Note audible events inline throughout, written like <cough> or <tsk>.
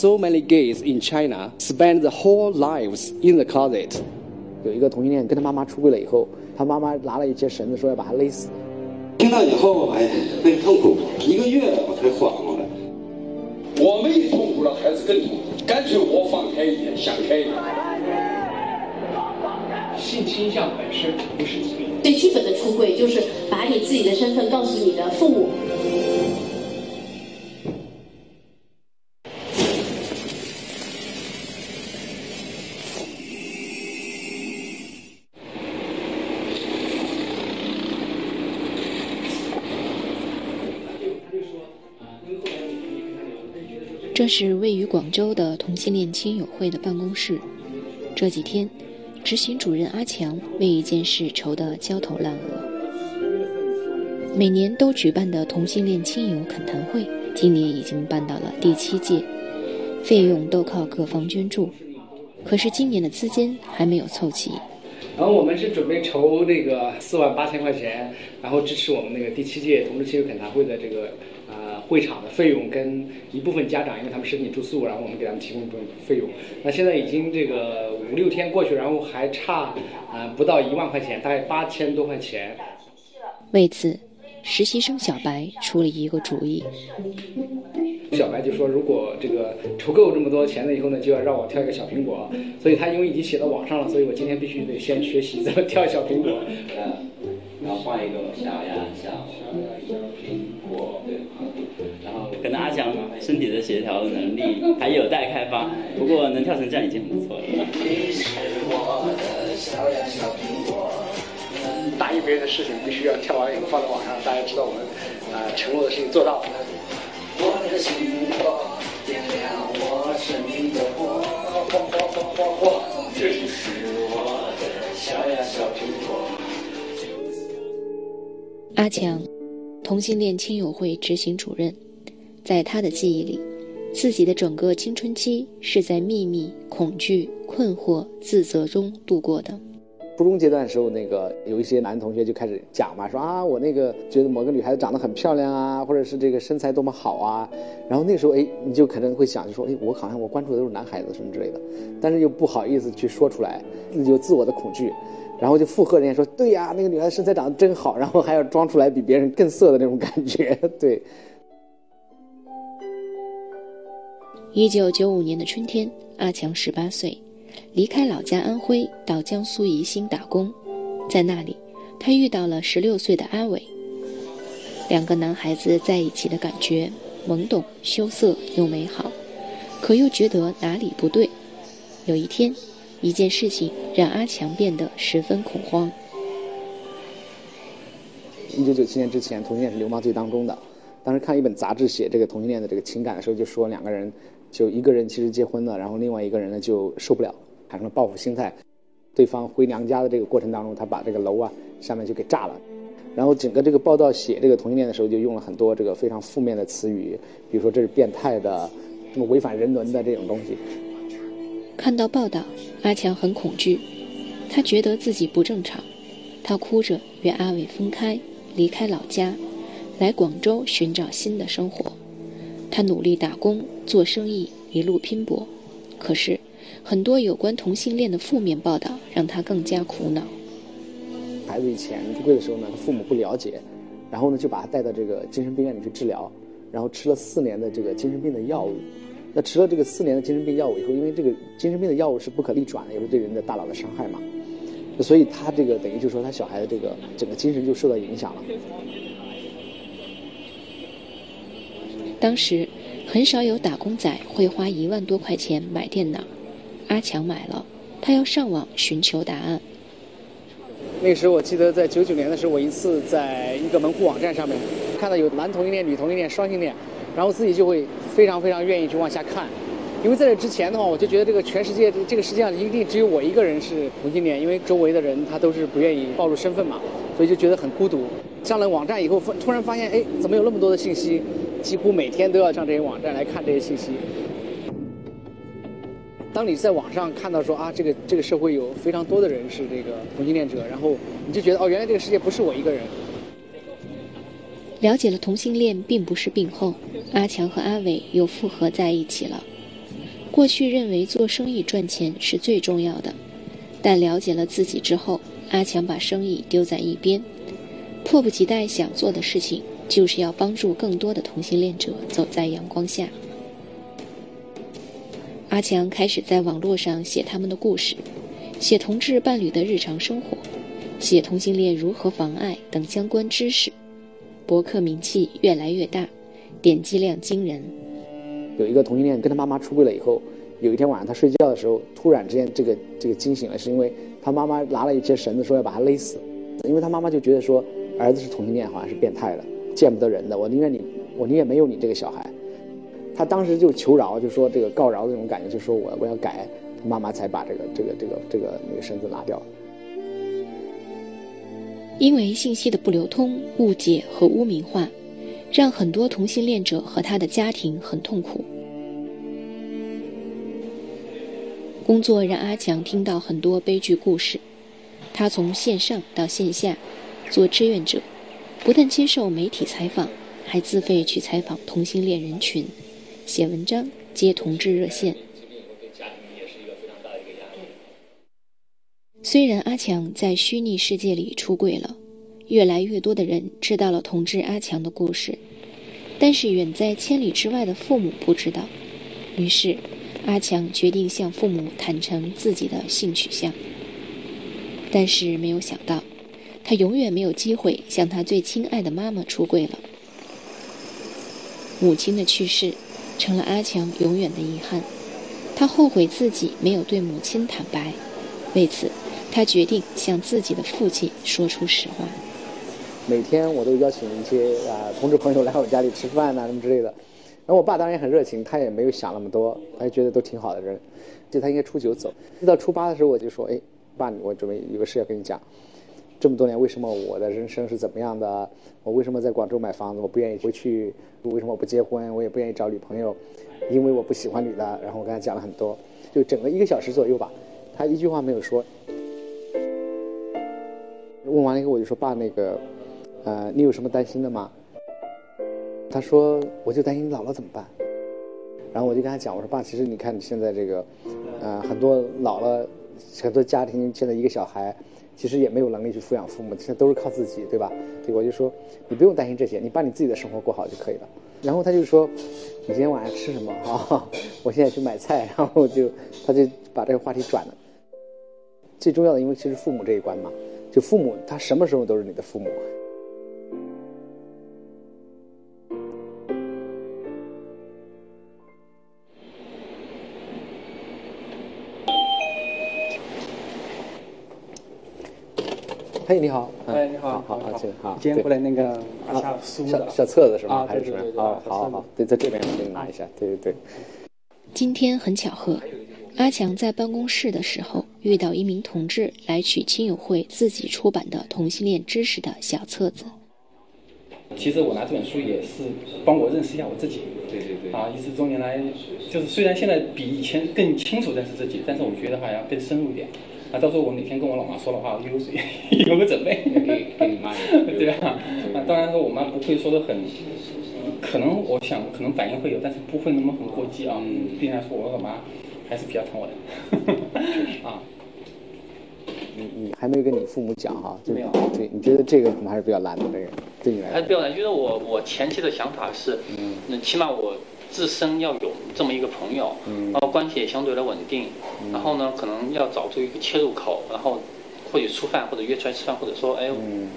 so many gays in China spend the whole lives in the closet。有一个同性恋跟他妈妈出柜了以后，他妈妈拿了一些绳子说要把他勒死。听到以后，哎呀，很痛苦，一个月我才缓过来。我们也痛苦了，孩子更痛苦，干脆我放开一点，想开一点。性倾向本身不是疾病。最基本的出柜就是把你自己的身份告诉你的父母。这是位于广州的同性恋亲友会的办公室。这几天，执行主任阿强为一件事愁得焦头烂额。每年都举办的同性恋亲友恳谈会，今年已经办到了第七届，费用都靠各方捐助。可是今年的资金还没有凑齐。然后我们是准备筹那个四万八千块钱，然后支持我们那个第七届同志亲友恳谈会的这个啊。会场的费用跟一部分家长，因为他们申请住宿，然后我们给他们提供这种费用。那现在已经这个五六天过去，然后还差呃不到一万块钱，大概八千多块钱。为此，实习生小白出了一个主意。小白就说：“如果这个筹够这么多钱了以后呢，就要让我挑一个小苹果。所以他因为已经写到网上了，所以我今天必须得先学习怎么挑小苹果。然后换一个小呀小苹果。”能阿强身体的协调能力还有待开发，不过能跳成这样已经很不错了。答应别人的事情必须要跳完以后放在网上，大家知道我们啊承诺的事情做到了。阿强，同性恋亲友会执行主任。在他的记忆里，自己的整个青春期是在秘密、恐惧、困惑、自责中度过的。初中阶段的时候，那个有一些男同学就开始讲嘛，说啊，我那个觉得某个女孩子长得很漂亮啊，或者是这个身材多么好啊。然后那时候，哎，你就可能会想，就说，哎，我好像我关注的都是男孩子什么之类的，但是又不好意思去说出来，有自我的恐惧，然后就附和人家说，对呀，那个女孩子身材长得真好，然后还要装出来比别人更色的那种感觉，<laughs> 对。一九九五年的春天，阿强十八岁，离开老家安徽，到江苏宜兴打工。在那里，他遇到了十六岁的阿伟。两个男孩子在一起的感觉懵懂、羞涩又美好，可又觉得哪里不对。有一天，一件事情让阿强变得十分恐慌。一九九七年之前，同性恋是流氓罪当中的。当时看一本杂志写这个同性恋的这个情感的时候，就说两个人。就一个人其实结婚了，然后另外一个人呢就受不了，产生了报复心态。对方回娘家的这个过程当中，他把这个楼啊上面就给炸了。然后整个这个报道写这个同性恋的时候，就用了很多这个非常负面的词语，比如说这是变态的，什么违反人伦的这种东西。看到报道，阿强很恐惧，他觉得自己不正常，他哭着与阿伟分开，离开老家，来广州寻找新的生活。他努力打工做生意，一路拼搏，可是很多有关同性恋的负面报道让他更加苦恼。孩子以前出柜的时候呢，他父母不了解，然后呢就把他带到这个精神病院里去治疗，然后吃了四年的这个精神病的药物。那吃了这个四年的精神病药物以后，因为这个精神病的药物是不可逆转的，也是对人的大脑的伤害嘛，所以他这个等于就说他小孩的这个整个精神就受到影响了。当时，很少有打工仔会花一万多块钱买电脑。阿强买了，他要上网寻求答案。那时候我记得在九九年的时候，我一次在一个门户网站上面看到有男同性恋、女同性恋、双性恋，然后自己就会非常非常愿意去往下看。因为在这之前的话，我就觉得这个全世界这个世界上一定只有我一个人是同性恋，因为周围的人他都是不愿意暴露身份嘛，所以就觉得很孤独。上了网站以后，突然发现，哎，怎么有那么多的信息？几乎每天都要上这些网站来看这些信息。当你在网上看到说啊，这个这个社会有非常多的人是这个同性恋者，然后你就觉得哦，原来这个世界不是我一个人。了解了同性恋并不是病后，阿强和阿伟又复合在一起了。过去认为做生意赚钱是最重要的，但了解了自己之后，阿强把生意丢在一边，迫不及待想做的事情就是要帮助更多的同性恋者走在阳光下。阿强开始在网络上写他们的故事，写同志伴侣的日常生活，写同性恋如何妨碍等相关知识，博客名气越来越大，点击量惊人。有一个同性恋跟他妈妈出柜了以后，有一天晚上他睡觉的时候，突然之间这个这个惊醒了，是因为他妈妈拿了一些绳子说要把他勒死，因为他妈妈就觉得说儿子是同性恋好像是变态的，见不得人的，我宁愿你，我宁愿没有你这个小孩。他当时就求饶，就说这个告饶的那种感觉，就说我我要改，他妈妈才把这个这个这个这个那个绳子拿掉。因为信息的不流通、误解和污名化，让很多同性恋者和他的家庭很痛苦。工作让阿强听到很多悲剧故事，他从线上到线下做志愿者，不但接受媒体采访，还自费去采访同性恋人群。写文章，接同志热线。虽然阿强在虚拟世界里出柜了，越来越多的人知道了同志阿强的故事，但是远在千里之外的父母不知道。于是，阿强决定向父母坦诚自己的性取向。但是没有想到，他永远没有机会向他最亲爱的妈妈出柜了。母亲的去世。成了阿强永远的遗憾，他后悔自己没有对母亲坦白，为此，他决定向自己的父亲说出实话。每天我都邀请一些啊同志朋友来我家里吃饭呐什么之类的，然后我爸当然也很热情，他也没有想那么多，他就觉得都挺好的人，就他应该初九走，一到初八的时候我就说，哎，爸，我准备有个事要跟你讲。这么多年，为什么我的人生是怎么样的？我为什么在广州买房子？我不愿意回去。为什么我不结婚？我也不愿意找女朋友，因为我不喜欢女的。然后我跟他讲了很多，就整个一个小时左右吧，他一句话没有说。问完了以后，我就说：“爸，那个，呃，你有什么担心的吗？”他说：“我就担心你老了怎么办。”然后我就跟他讲：“我说爸，其实你看你现在这个，呃，很多老了，很多家庭现在一个小孩。”其实也没有能力去抚养父母，现在都是靠自己，对吧？对，我就说你不用担心这些，你把你自己的生活过好就可以了。然后他就说，你今天晚上吃什么啊？<laughs> 我现在去买菜，然后就他就把这个话题转了。最重要的，因为其实父母这一关嘛，就父母他什么时候都是你的父母。嘿，你好。哎，你好，好好，请好。今天过来那个小小小册子是吗？啊，对对对。好好好，对，在这边我给你拿一下。对对对。今天很巧合，阿强在办公室的时候遇到一名同志来取亲友会自己出版的同性恋知识的小册子。其实我拿这本书也是帮我认识一下我自己。对对对。啊，一直多年来，就是虽然现在比以前更清楚认识自己，但是我觉得还要更深入一点。啊，到时候我哪天跟我老妈说的话，有 <laughs> 有个准备。给给你妈。<laughs> 对啊，啊，当然说我妈不会说的很，可能我想可能反应会有，但是不会那么很过激啊。毕竟来说，我老妈还是比较疼我的。<laughs> 啊。你你还没跟你父母讲哈？没有。对，你觉得这个可能还是比较难的，这个对你来说。还是比较难，因为我我前期的想法是，嗯，起码我。自身要有这么一个朋友，然后关系也相对的稳定，然后呢，可能要找出一个切入口，然后或许吃饭或者约出来吃饭，或者说，哎，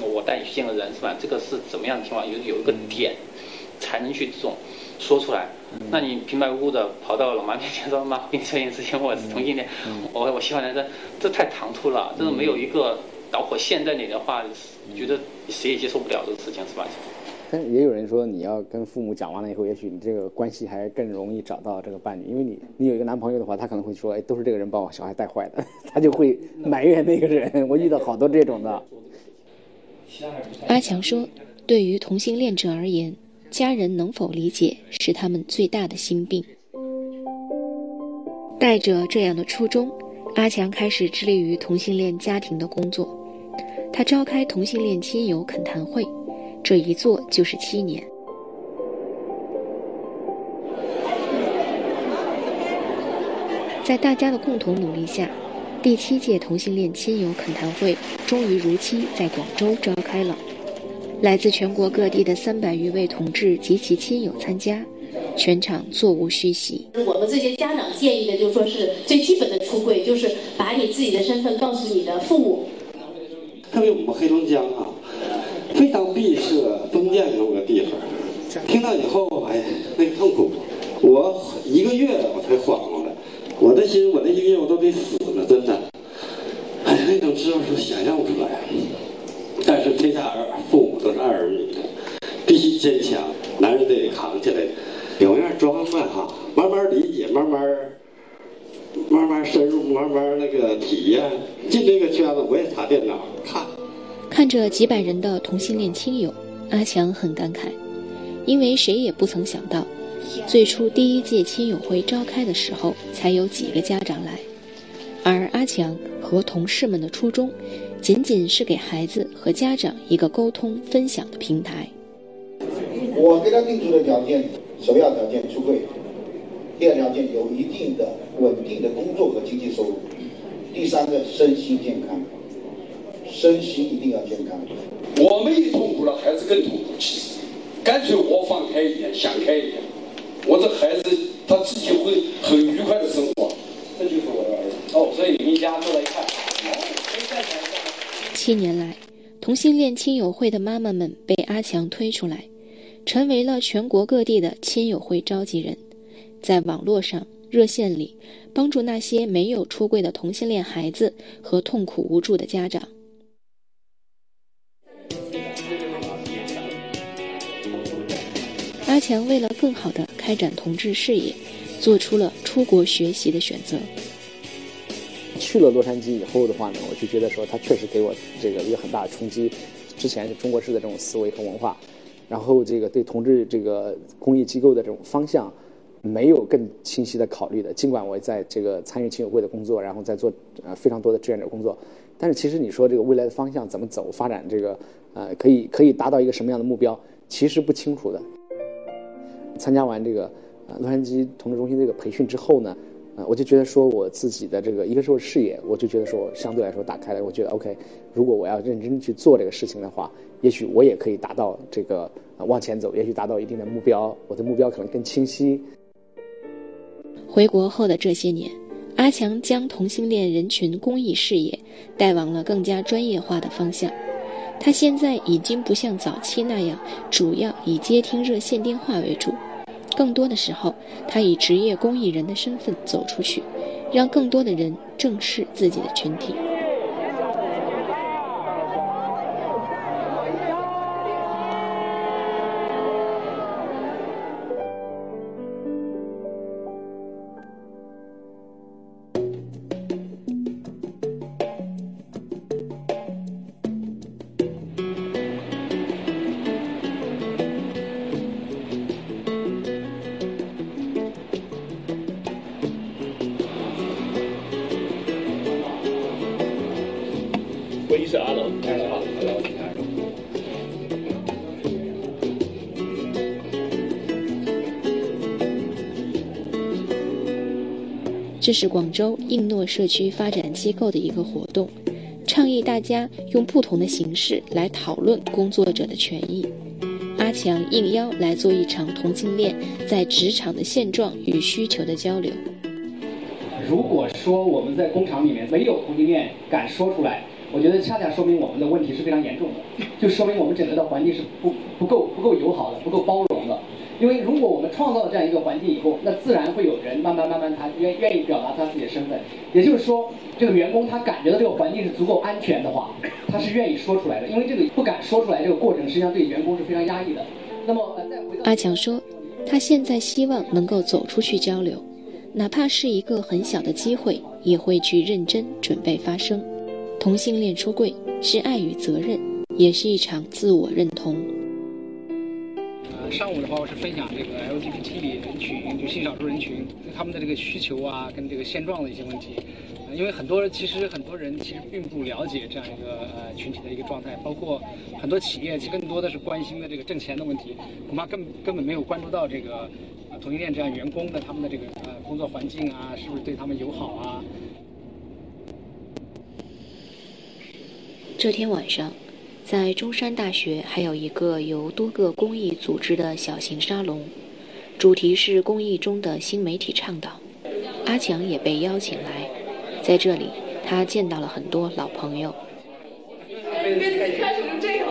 我带你去见个人是吧？这个是怎么样的情况？有有一个点才能去这种说出来。那你平白无故的跑到老妈面前说，妈，我跟你说一件事情，我是同性恋，我我喜欢男生，这太唐突了，这个没有一个导火线在你的话，觉得谁也接受不了这个事情是吧？但也有人说，你要跟父母讲完了以后，也许你这个关系还更容易找到这个伴侣，因为你你有一个男朋友的话，他可能会说，哎，都是这个人把我小孩带坏的，<laughs> 他就会埋怨那个人。我遇到好多这种的。阿强说，对于同性恋者而言，家人能否理解是他们最大的心病。带着这样的初衷，阿强开始致力于同性恋家庭的工作，他召开同性恋亲友恳谈会。这一坐就是七年。在大家的共同努力下，第七届同性恋亲友恳谈会终于如期在广州召开了。来自全国各地的三百余位同志及其亲友参加，全场座无虚席。我们这些家长建议的，就说是最基本的出柜，就是把你自己的身份告诉你的父母。特别我们黑龙江啊，封建那么个地方，听到以后，哎，那个痛苦，我一个月我才缓过来。我的心，我那一个月我都得死了，真的。哎，那种滋味是想象不出来。但是天下儿父母都是爱儿女的，必须坚强，男人得扛起来，有样装扮哈，慢慢理解，慢慢。慢慢深入，慢慢那个体验进这个圈子，我也查电脑看。看着几百人的同性恋亲友，阿强很感慨，因为谁也不曾想到，最初第一届亲友会召开的时候，才有几个家长来，而阿强和同事们的初衷，仅仅是给孩子和家长一个沟通分享的平台。我给他定出的条件，首要条件出柜。第二条件有一定的稳定的工作和经济收入，第三个身心健康，身心一定要健康。我们一痛苦了，孩子更痛苦。其实，干脆我放开一点，想开一点，我这孩子他自己会很愉快的生活。这就是我的儿子哦，所以一家坐在一块。七年来，同性恋亲友会的妈妈们被阿强推出来，成为了全国各地的亲友会召集人。在网络上、热线里，帮助那些没有出柜的同性恋孩子和痛苦无助的家长。阿强为了更好的开展同志事业，做出了出国学习的选择。去了洛杉矶以后的话呢，我就觉得说，他确实给我这个一个很大的冲击。之前是中国式的这种思维和文化，然后这个对同志这个公益机构的这种方向。没有更清晰的考虑的，尽管我在这个参与亲友会的工作，然后在做呃非常多的志愿者工作，但是其实你说这个未来的方向怎么走，发展这个呃可以可以达到一个什么样的目标，其实不清楚的。参加完这个呃洛杉矶同志中心这个培训之后呢，呃我就觉得说我自己的这个一个是我视野，我就觉得说相对来说打开了，我觉得 OK，如果我要认真去做这个事情的话，也许我也可以达到这个往前走，也许达到一定的目标，我的目标可能更清晰。回国后的这些年，阿强将同性恋人群公益事业带往了更加专业化的方向。他现在已经不像早期那样，主要以接听热线电话为主，更多的时候，他以职业公益人的身份走出去，让更多的人正视自己的群体。这是广州应诺社区发展机构的一个活动，倡议大家用不同的形式来讨论工作者的权益。阿强应邀来做一场同性恋在职场的现状与需求的交流。如果说我们在工厂里面没有同性恋敢说出来，我觉得恰恰说明我们的问题是非常严重的，就说明我们整个的环境是不不够不够友好的，不够包容。因为如果我们创造了这样一个环境以后，那自然会有人慢慢慢慢他愿愿意表达他自己的身份。也就是说，这个员工他感觉到这个环境是足够安全的话，他是愿意说出来的。因为这个不敢说出来这个过程，实际上对员工是非常压抑的。那么，再回到阿强说，他现在希望能够走出去交流，哪怕是一个很小的机会，也会去认真准备发声。同性恋出柜是爱与责任，也是一场自我认同。上午的话我是分享这个 LGBT 里人群，就性少数人群他们的这个需求啊，跟这个现状的一些问题。因为很多其实很多人其实并不了解这样一个呃群体的一个状态，包括很多企业其实更多的是关心的这个挣钱的问题，恐怕根根本没有关注到这个呃同性恋这样员工的他们的这个呃工作环境啊，是不是对他们友好啊？这天晚上，在中山大学还有一个由多个公益组织的小型沙龙，主题是公益中的新媒体倡导。阿强也被邀请来。在这里，他见到了很多老朋友。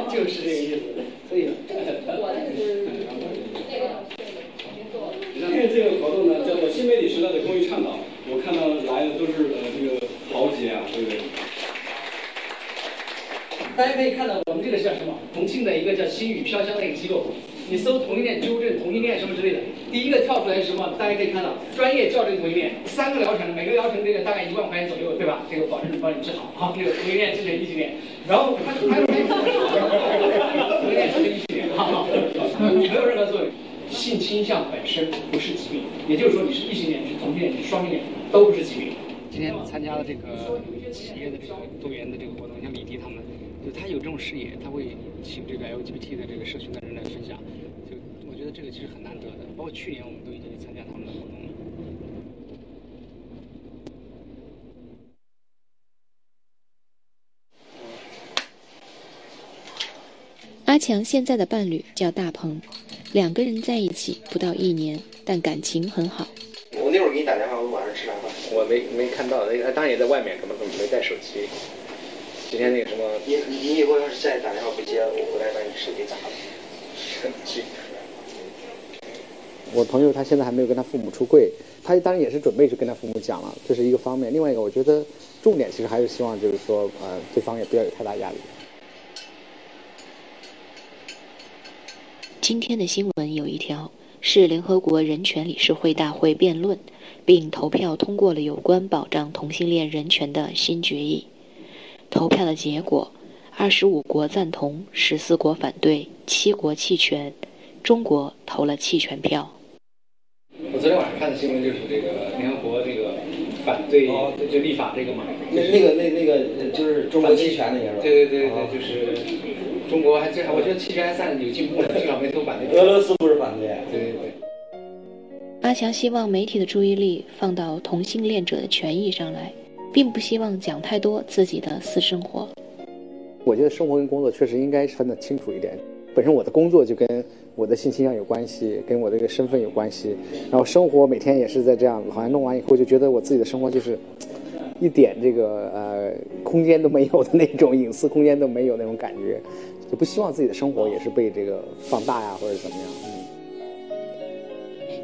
就是这个意思。所以，今天这个活动呢，叫做新媒体时代的公益倡导。我看到来的都是呃这个豪杰啊，对不对？大家可以看到，这个是叫什么？重庆的一个叫心语飘香的一个机构。你搜同性恋纠正、同性恋什么之类的，第一个跳出来是什么？大家可以看到，专业校正同性恋，三个疗程，每个疗程这个大概一万块钱左右，对吧？这个保证帮你治好啊，这个同性恋治成异性恋，然后还还有同性恋治成异性恋，哈哈，<laughs> 没有任何作用。性倾向本身不是疾病，也就是说你是异性恋、你是同性恋、你是双性恋，都不是疾病。今天参加了这个企业的这个多元的这个活动，像李迪他们。就他有这种视野，他会请这个 LGBT 的这个社群的人来分享，就我觉得这个其实很难得的。包括去年我们都已经去参加他们的活动了。阿强现在的伴侣叫大鹏，两个人在一起不到一年，但感情很好。我那会儿给你打电话，我晚上吃啥饭？我没没看到，他当然也在外面，可能没带手机。今天那个什么，你你以后要是再打电话不接，我回来把你手机砸了。我朋友他现在还没有跟他父母出柜，他当然也是准备去跟他父母讲了，这是一个方面。另外一个，我觉得重点其实还是希望就是说，呃，对方也不要有太大压力。今天的新闻有一条是联合国人权理事会大会辩论，并投票通过了有关保障同性恋人权的新决议。投票的结果，二十五国赞同，十四国反对，七国弃权，中国投了弃权票。我昨天晚上看的新闻就是这个联合国这个反对就立法这个嘛。那那个那那个就是中国弃权那个。对对对对，就是中国还这还我觉得弃权还算有进步了，至少没投反对。俄罗斯不是反对。对对对。阿强希望媒体的注意力放到同性恋者的权益上来。并不希望讲太多自己的私生活。我觉得生活跟工作确实应该分得清楚一点。本身我的工作就跟我的性倾向有关系，跟我这个身份有关系。然后生活每天也是在这样，好像弄完以后就觉得我自己的生活就是 <tsk> 一点这个呃空间都没有的那种 <laughs> 隐私空间都没有那种感觉，就不希望自己的生活也是被这个放大呀或者怎么样。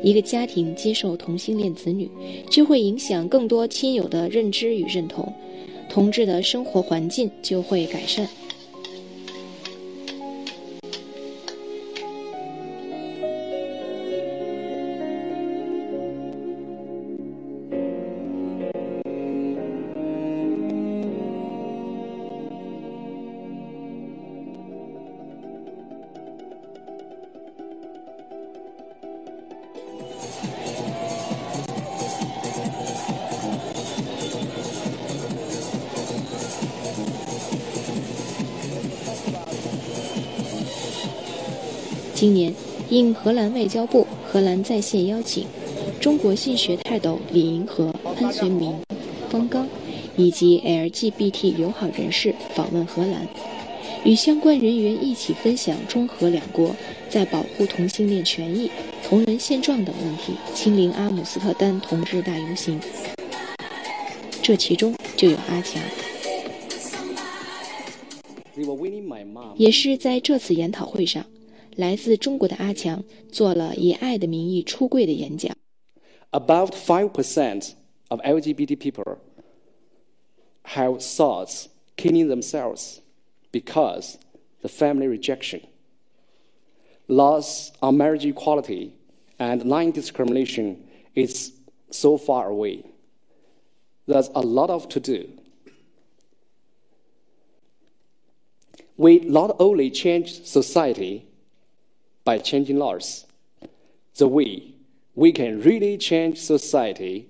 一个家庭接受同性恋子女，就会影响更多亲友的认知与认同，同志的生活环境就会改善。今年，应荷兰外交部、荷兰在线邀请，中国性学泰斗李银河、潘绥铭、方刚以及 LGBT 友好人士访问荷兰，与相关人员一起分享中荷两国在保护同性恋权益、同人现状等问题，亲临阿姆斯特丹同志大游行。这其中就有阿强，也是在这次研讨会上。来自中国的阿强做了以爱的名义出柜的演讲。About five percent of LGBT people have thoughts killing themselves because the family rejection, loss of marriage equality, and line discrimination is so far away. There's a lot of to do. We not only change society by changing laws. The way we can really change society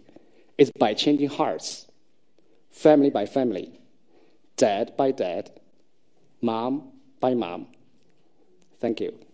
is by changing hearts, family by family, dad by dad, mom by mom. Thank you.